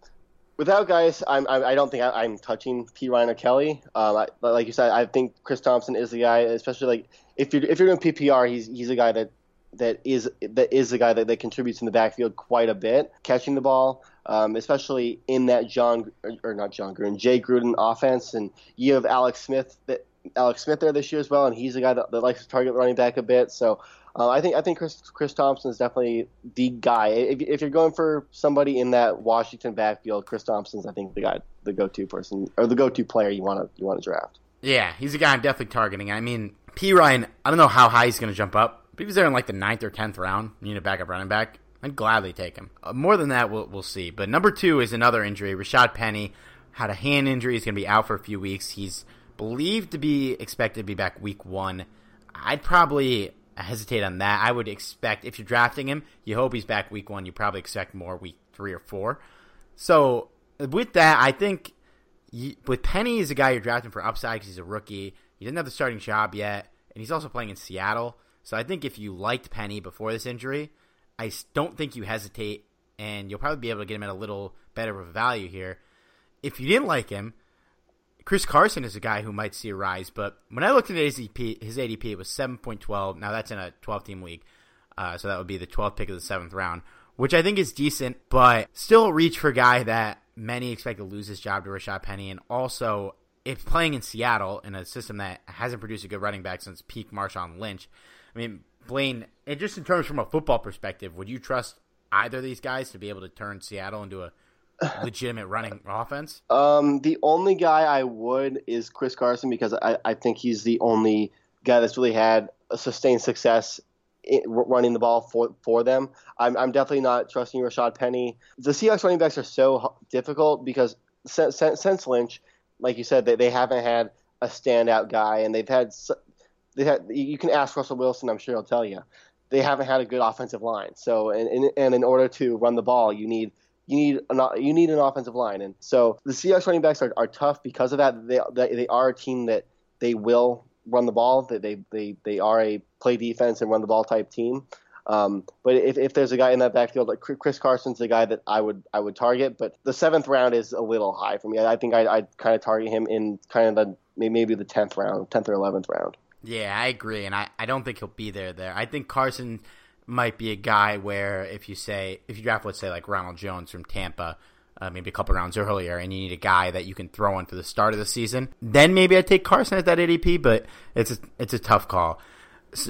without Guice, I'm, I, I don't think I, am touching Perine or Kelley. Um, I, like you said, I think Chris Thompson is the guy, especially like if you're if you're doing PPR, he's he's a guy that that is that is the guy that, that contributes in the backfield quite a bit, catching the ball um, especially in that John or, not John Gruden, Jay Gruden offense, and you have Alex Smith that Alex Smith there this year as well, and he's a guy that, that likes to target running back a bit. So uh, I think I think Chris Chris Thompson is definitely the guy. If, if, you're going for somebody in that Washington backfield, Chris Thompson's I think the guy, the go-to person or the go-to player you want to you want to draft.
Yeah, he's a guy I'm definitely targeting. I mean, Perine, I don't know how high he's going to jump up, but if he's there in like the ninth or tenth round, you need a backup running back. I'd gladly take him. Uh, more than that, we'll, we'll see. But number two is another injury. Rashad Penny had a hand injury. He's going to be out for a few weeks. He's believed to be expected to be back week one. I'd probably hesitate on that. I would expect if you're drafting him, you hope he's back week one. You probably expect more week three or four. So with that, I think you, with Penny, he's a guy you're drafting for upside because he's a rookie. He didn't have the starting job yet, and he's also playing in Seattle. So I think if you liked Penny before this injury, I don't think you hesitate, and you'll probably be able to get him at a little better of a value here. If you didn't like him, Chris Carson is a guy who might see a rise, but when I looked at his ADP, his ADP it was 7.12. Now that's in a 12 team league, uh, so that would be the 12th pick of the seventh round, which I think is decent, but still reach for a guy that many expect to lose his job to Rashad Penny, and also if playing in Seattle in a system that hasn't produced a good running back since peak Marshawn Lynch. I mean, Blaine, and just in terms from a football perspective, would you trust either of these guys to be able to turn Seattle into a legitimate running offense?
Um, the only guy I would is Chris Carson because I, I think he's the only guy that's really had a sustained success in, running the ball for for them. I'm, I'm definitely not trusting Rashad Penny. The Seahawks running backs are so difficult because since, since Lynch, like you said, they, they haven't had a standout guy, and they've had they had, you can ask Russell Wilson. I'm sure he'll tell you they haven't had a good offensive line. So and and, in order to run the ball, you need you need an you need an offensive line. And so the Seahawks running backs are, are tough because of that. They they are a team that they will run the ball. That they, they they are a play defense and run the ball type team. Um, but if, if there's a guy in that backfield, like Chris Carson's the guy that I would I would target. But the seventh round is a little high for me. I, I think I, I'd kind of target him in kind of the maybe the tenth round, tenth or eleventh round.
Yeah, I agree, and I, I don't think he'll be there. There, I think Carson might be a guy where if you say if you draft, let's say like Ronald Jones from Tampa, uh, maybe a couple rounds earlier, and you need a guy that you can throw in for the start of the season, then maybe I take Carson at that ADP. But it's a, it's a tough call.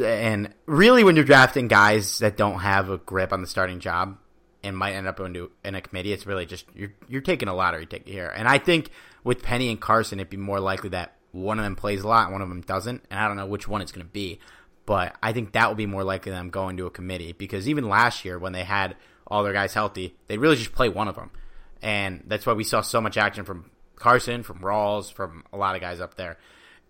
And really, when you're drafting guys that don't have a grip on the starting job and might end up into in a committee, it's really just you're you're taking a lottery ticket here. And I think with Penny and Carson, it'd be more likely that one of them plays a lot one of them doesn't. And I don't know which one it's going to be, but I think that will be more likely them going to a committee because even last year when they had all their guys healthy, they really just play one of them, and that's why we saw so much action from Carson, from Rawls, from a lot of guys up there.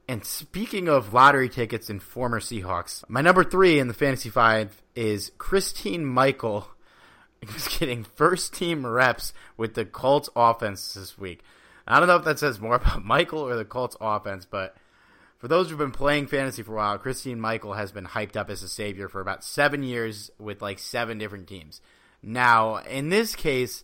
And speaking of lottery tickets and former Seahawks, my number three in the fantasy five is Christine Michael. Who's getting first team reps with the Colts offense this week. I don't know if that says more about Michael or the Colts offense, but for those who've been playing fantasy for a while, Christine Michael has been hyped up as a savior for about seven years with like seven different teams. Now, in this case,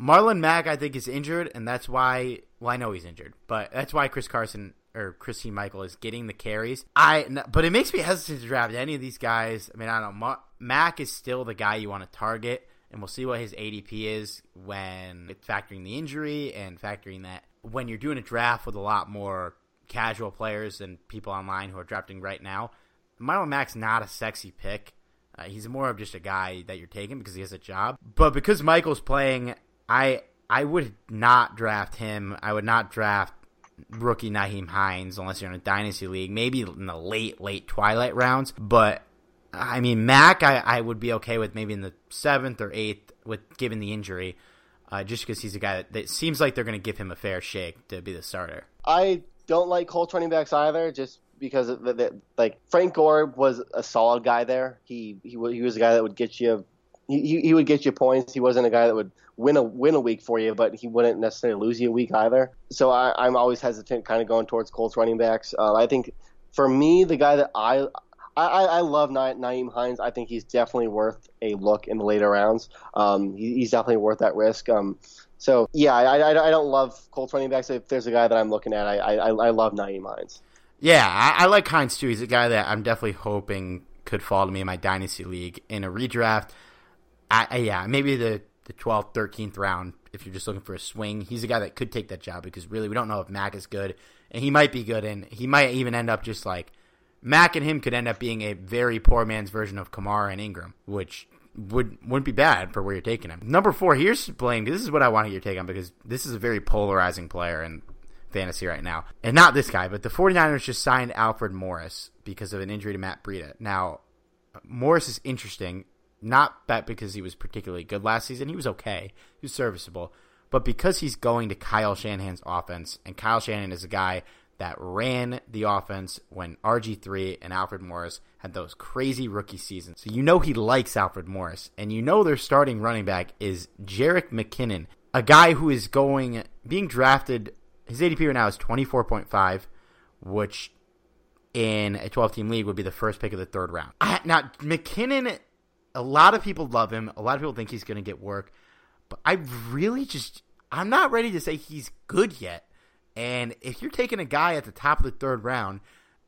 Marlon Mack, I think, is injured, and that's why. Well, I know he's injured, but that's why Chris Carson or Christine Michael is getting the carries. I, but it makes me hesitant to draft any of these guys. I mean, I don't know. Mack is still the guy you want to target, and we'll see what his ADP is when factoring the injury and factoring that when you're doing a draft with a lot more casual players and people online who are drafting right now. Marlon Mack's not a sexy pick. Uh, he's more of just a guy that you're taking because he has a job. But because Michael's playing, I I would not draft him. I would not draft rookie Nyheim Hines unless you're in a dynasty league, maybe in the late, late twilight rounds. But I mean, Mack, I, I would be okay with maybe in the seventh or eighth with given the injury, uh, just because he's a guy that, that seems like they're going to give him a fair shake to be the starter.
I don't like Colts running backs either, just because the, the, like Frank Gore was a solid guy there. He he, he was a guy that would get you he, he would get you points. He wasn't a guy that would win a win a week for you, but he wouldn't necessarily lose you a week either. So I, am always hesitant, kind of going towards Colts running backs. Uh, I think for me, the guy that I I, I love Nyheim Hines. I think he's definitely worth a look in the later rounds. Um, he, he's definitely worth that risk. Um, so yeah, I, I, I, don't love Colts running backs. If there's a guy that I'm looking at, I I, I love Nyheim Hines.
Yeah, I, I like Hines too. He's a guy that I'm definitely hoping could fall to me in my dynasty league in a redraft. I, yeah, maybe the the 12th, 13th round if you're just looking for a swing. He's a guy that could take that job because really we don't know if Mack is good, and he might be good, and he might even end up just like Mack and him could end up being a very poor man's version of Kamara and Ingram, which would wouldn't be bad for where you're taking him. Number four, here's playing. This is what I want your take on because this is a very polarizing player in fantasy right now, and not this guy, but the 49ers just signed Alfred Morris because of an injury to Matt Breida. Now, Morris is interesting not that because he was particularly good last season. He was okay. He was serviceable. But because he's going to Kyle Shanahan's offense, and Kyle Shanahan is a guy that ran the offense when RG3 and Alfred Morris had those crazy rookie seasons. So you know he likes Alfred Morris, and you know their starting running back is Jerick McKinnon, a guy who is going being drafted. His ADP right now is 24.5, which in a 12 team league would be the first pick of the third round. I, now McKinnon a lot of people love him. A lot of people think he's going to get work, but I really just I'm not ready to say he's good yet. And if you're taking a guy at the top of the third round,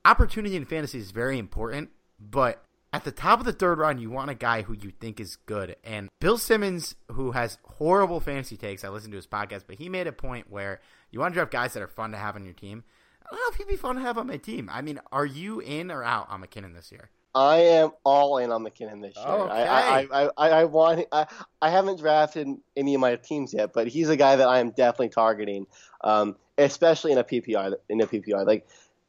opportunity in fantasy is very important, but at the top of the third round, you want a guy who you think is good. And Bill Simmons, who has horrible fantasy takes, I listened to his podcast, but he made a point where you want to draft guys that are fun to have on your team. I don't know if he'd be fun to have on my team. I mean, are you in or out on McKinnon this year?
I am all in on McKinnon this year.
Okay.
I, I, I, I, want. I, I haven't drafted any of my teams yet, but he's a guy that I am definitely targeting, um, especially in a PPR. In a PPR, like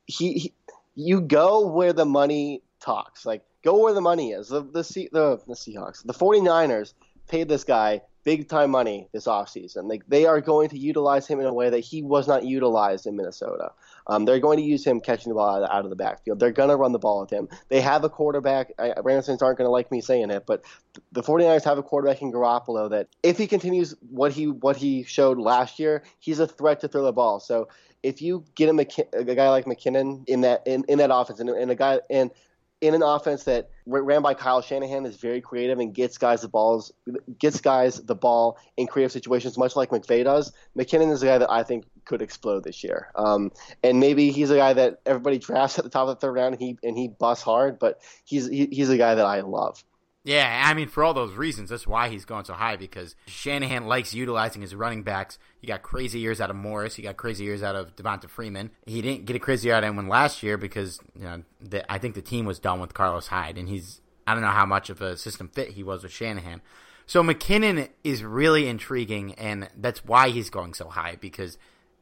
he, he, you go where the money talks. Like go where the money is. The the the, the Seahawks, the 49ers paid this guy big time money this offseason. Like they are going to utilize him in a way that he was not utilized in Minnesota. Um, they're going to use him catching the ball out, of the backfield. They're going to run the ball with him. They have a quarterback. I, Rams aren't going to like me saying it, but the 49ers have a quarterback in Garoppolo that if he continues what he what he showed last year, he's a threat to throw the ball. So if you get a, a guy like McKinnon in that in, in that offense and, and a guy and in an offense that ran by Kyle Shanahan is very creative and gets guys the balls, gets guys the ball in creative situations, much like McVay does. McKinnon is a guy that I think could explode this year. Um, and maybe he's a guy that everybody drafts at the top of the third round and he and he busts hard, but he's he, he's a guy that I love.
Yeah, I mean, for all those reasons, that's why he's going so high because Shanahan likes utilizing his running backs. He got crazy years out of Morris. He got crazy years out of Devonta Freeman. He didn't get a crazy out of anyone last year because you know, the, I think the team was done with Carlos Hyde, and he's I don't know how much of a system fit he was with Shanahan. So McKinnon is really intriguing, and that's why he's going so high because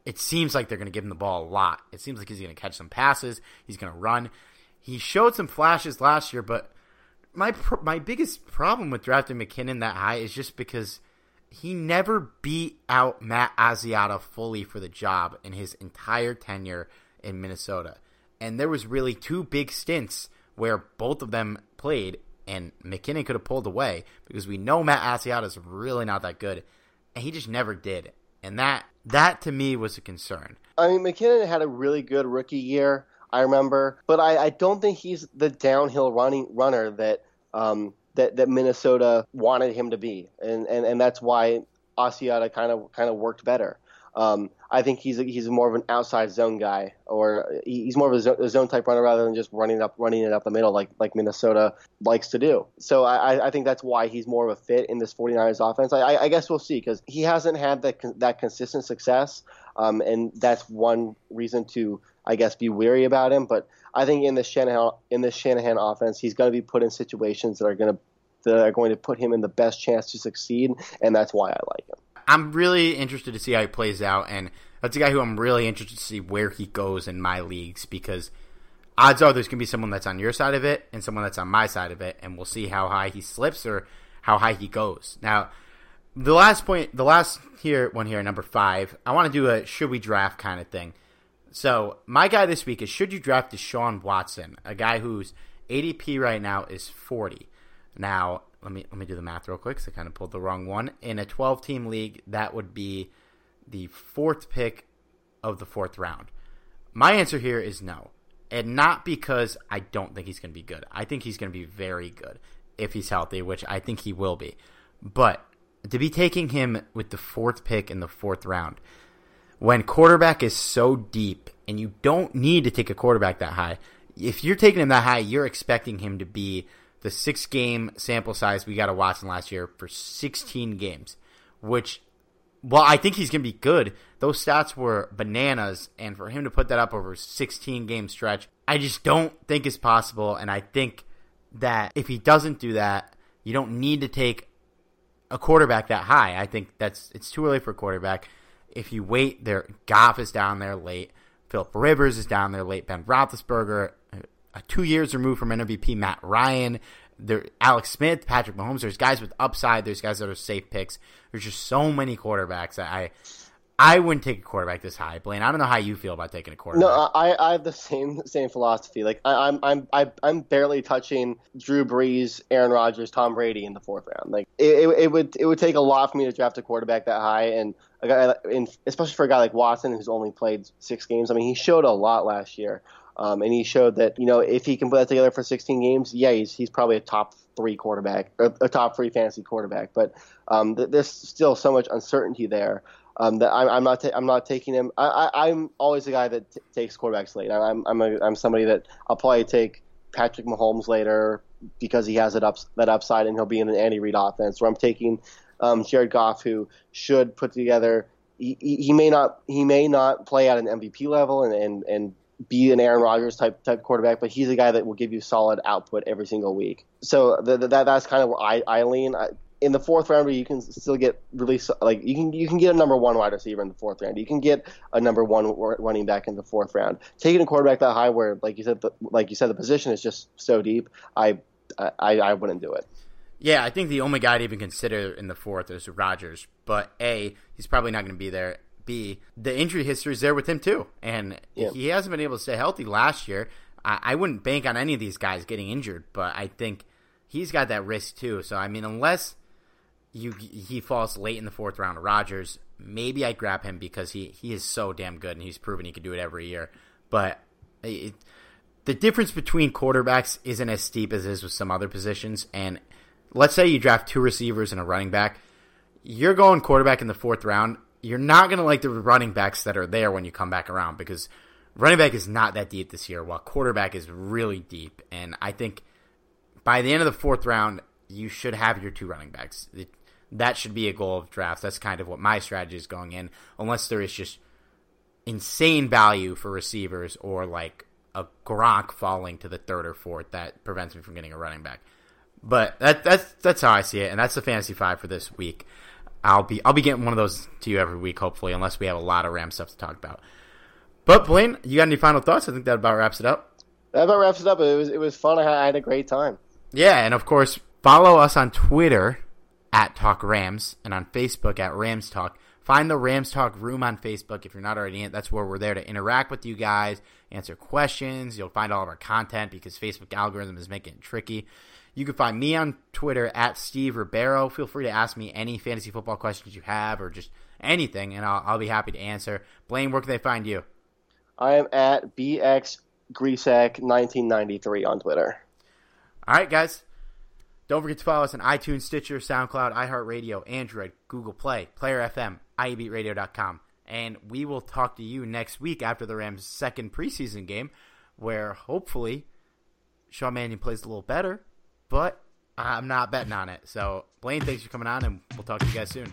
it seems like they're going to give him the ball a lot. It seems like he's going to catch some passes. He's going to run. He showed some flashes last year, but my my biggest problem with drafting McKinnon that high is just because he never beat out Matt Asiata fully for the job in his entire tenure in Minnesota. And there was really two big stints where both of them played and McKinnon could have pulled away because we know Matt Asiata is really not that good and he just never did. And that that to me was a concern.
I mean McKinnon had a really good rookie year. I remember, but I, I don't think he's the downhill running runner that um, that that Minnesota wanted him to be, and and, and that's why Asiata kind of kind of worked better. Um, I think he's he's more of an outside zone guy, or he's more of a zone, type runner rather than just running up running it up the middle like like Minnesota likes to do. So I, I think that's why he's more of a fit in this 49ers offense. I, I guess we'll see because he hasn't had that that consistent success, um, and that's one reason to I guess be weary about him. But I think in the Shanahan in the Shanahan offense, he's going to be put in situations that are going to that are going to put him in the best chance to succeed, and that's why I like him.
I'm really interested to see how he plays out, and that's a guy who I'm really interested to see where he goes in my leagues because odds are there's going to be someone that's on your side of it and someone that's on my side of it, and we'll see how high he slips or how high he goes. Now, the last point, the last here one here, number five, I want to do a should we draft kind of thing. So my guy this week is should you draft Deshaun Watson, a guy whose ADP right now is 40. Now let me let me do the math real quick. So I kind of pulled the wrong one. In a 12 team league, that would be the fourth pick of the fourth round. My answer here is no, and not because I don't think he's going to be good. I think he's going to be very good if he's healthy, which I think he will be. But to be taking him with the fourth pick in the fourth round, when quarterback is so deep and you don't need to take a quarterback that high, if you're taking him that high, you're expecting him to be the six game sample size we got of Watson last year for 16 games, which, well, I think he's going to be good. Those stats were bananas, and for him to put that up over 16 game stretch, I just don't think is possible. And I think that if he doesn't do that, you don't need to take a quarterback that high. I think that's it's too early for a quarterback. If you wait, there Goff is down there late. Philip Rivers is down there late. Ben Roethlisberger Uh, two years removed from MVP Matt Ryan. There, Alex Smith, Patrick Mahomes. There's guys with upside. There's guys that are safe picks. There's just so many quarterbacks I, I wouldn't take a quarterback this high. Blaine, I don't know how you feel about taking a quarterback.
No, I, I have the same same philosophy. Like I, I'm I'm I, am i am barely touching Drew Brees, Aaron Rodgers, Tom Brady in the fourth round. Like it, it, it would it would take a lot for me to draft a quarterback that high, and a guy, in, especially for a guy like Watson who's only played six games. I mean, he showed a lot last year. Um, and he showed that you know if he can put that together for 16 games, yeah, he's he's probably a top three quarterback, a top three fantasy quarterback. But um, th- there's still so much uncertainty there um, that I'm, I'm not ta- I'm not taking him. I, am always a guy that t- takes quarterbacks late. I'm I'm a, I'm somebody that I'll probably take Patrick Mahomes later because he has that up that upside and he'll be in an Andy Reid offense. Where I'm taking um, Jared Goff, who should put together. He, he, may not he may not play at an MVP level and, and, and be an Aaron Rodgers type type quarterback, but he's a guy that will give you solid output every single week. So the, the, that that's kind of where I, I lean. I, in the fourth round, you can still get really like you can you can get a number one wide receiver in the fourth round. You can get a number one running back in the fourth round. Taking a quarterback that high, where like you said, the, like you said, the position is just so deep. I I, I wouldn't do it.
Yeah, I think the only guy to even consider in the fourth is Rodgers. But A, he's probably not going to be there. B, the injury history is there with him too. And yeah. he hasn't been able to stay healthy last year. I, I wouldn't bank on any of these guys getting injured, but I think he's got that risk too. So, I mean, unless you he falls late in the fourth round to Rodgers, maybe I grab him because he, he is so damn good and he's proven he can do it every year. But it, the difference between quarterbacks isn't as steep as it is with some other positions. And let's say you draft two receivers and a running back, you're going quarterback in the fourth round. You're not going to like the running backs that are there when you come back around because running back is not that deep this year, while quarterback is really deep. And I think by the end of the fourth round, you should have your two running backs. It, that should be a goal of drafts. That's kind of what my strategy is going in, unless there is just insane value for receivers or like a Gronk falling to the third or fourth that prevents me from getting a running back. But that, that's that's how I see it, and that's the fantasy five for this week. I'll be I'll be getting one of those to you every week, hopefully, unless we have a lot of Ram stuff to talk about. But Blaine, you got any final thoughts? I think that about wraps it up.
That about wraps it up. It was it was fun. I had a great time.
Yeah, and of course, follow us on Twitter at Talk Rams and on Facebook at Rams Talk. Find the Rams Talk room on Facebook if you're not already in it. That's where we're there to interact with you guys, answer questions. You'll find all of our content because Facebook algorithm is making it tricky. You can find me on Twitter at Steve Ribeiro. Feel free to ask me any fantasy football questions you have or just anything, and I'll, I'll be happy to answer. Blaine, where can they find you?
I am at BX 1993 on Twitter.
All right, guys. Don't forget to follow us on iTunes, Stitcher, SoundCloud, iHeartRadio, Android, Google Play, Player FM, IEBeatRadio.com. And we will talk to you next week after the Rams' second preseason game, where hopefully Sean Mannion plays a little better, but I'm not betting on it. So, Blaine, thanks for coming on, and we'll talk to you guys soon.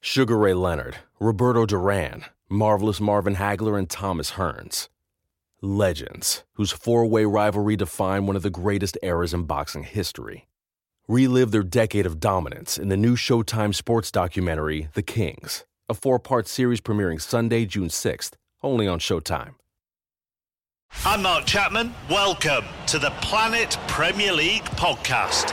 Sugar Ray Leonard, Roberto Duran, Marvelous Marvin Hagler, and Thomas Hearns. Legends, whose four way rivalry defined one of the greatest eras in boxing history. Relive their decade of dominance in the new Showtime sports documentary, The Kings, a four part series premiering Sunday, June 6th, only on Showtime.
I'm Mark Chapman. Welcome to the Planet Premier League podcast.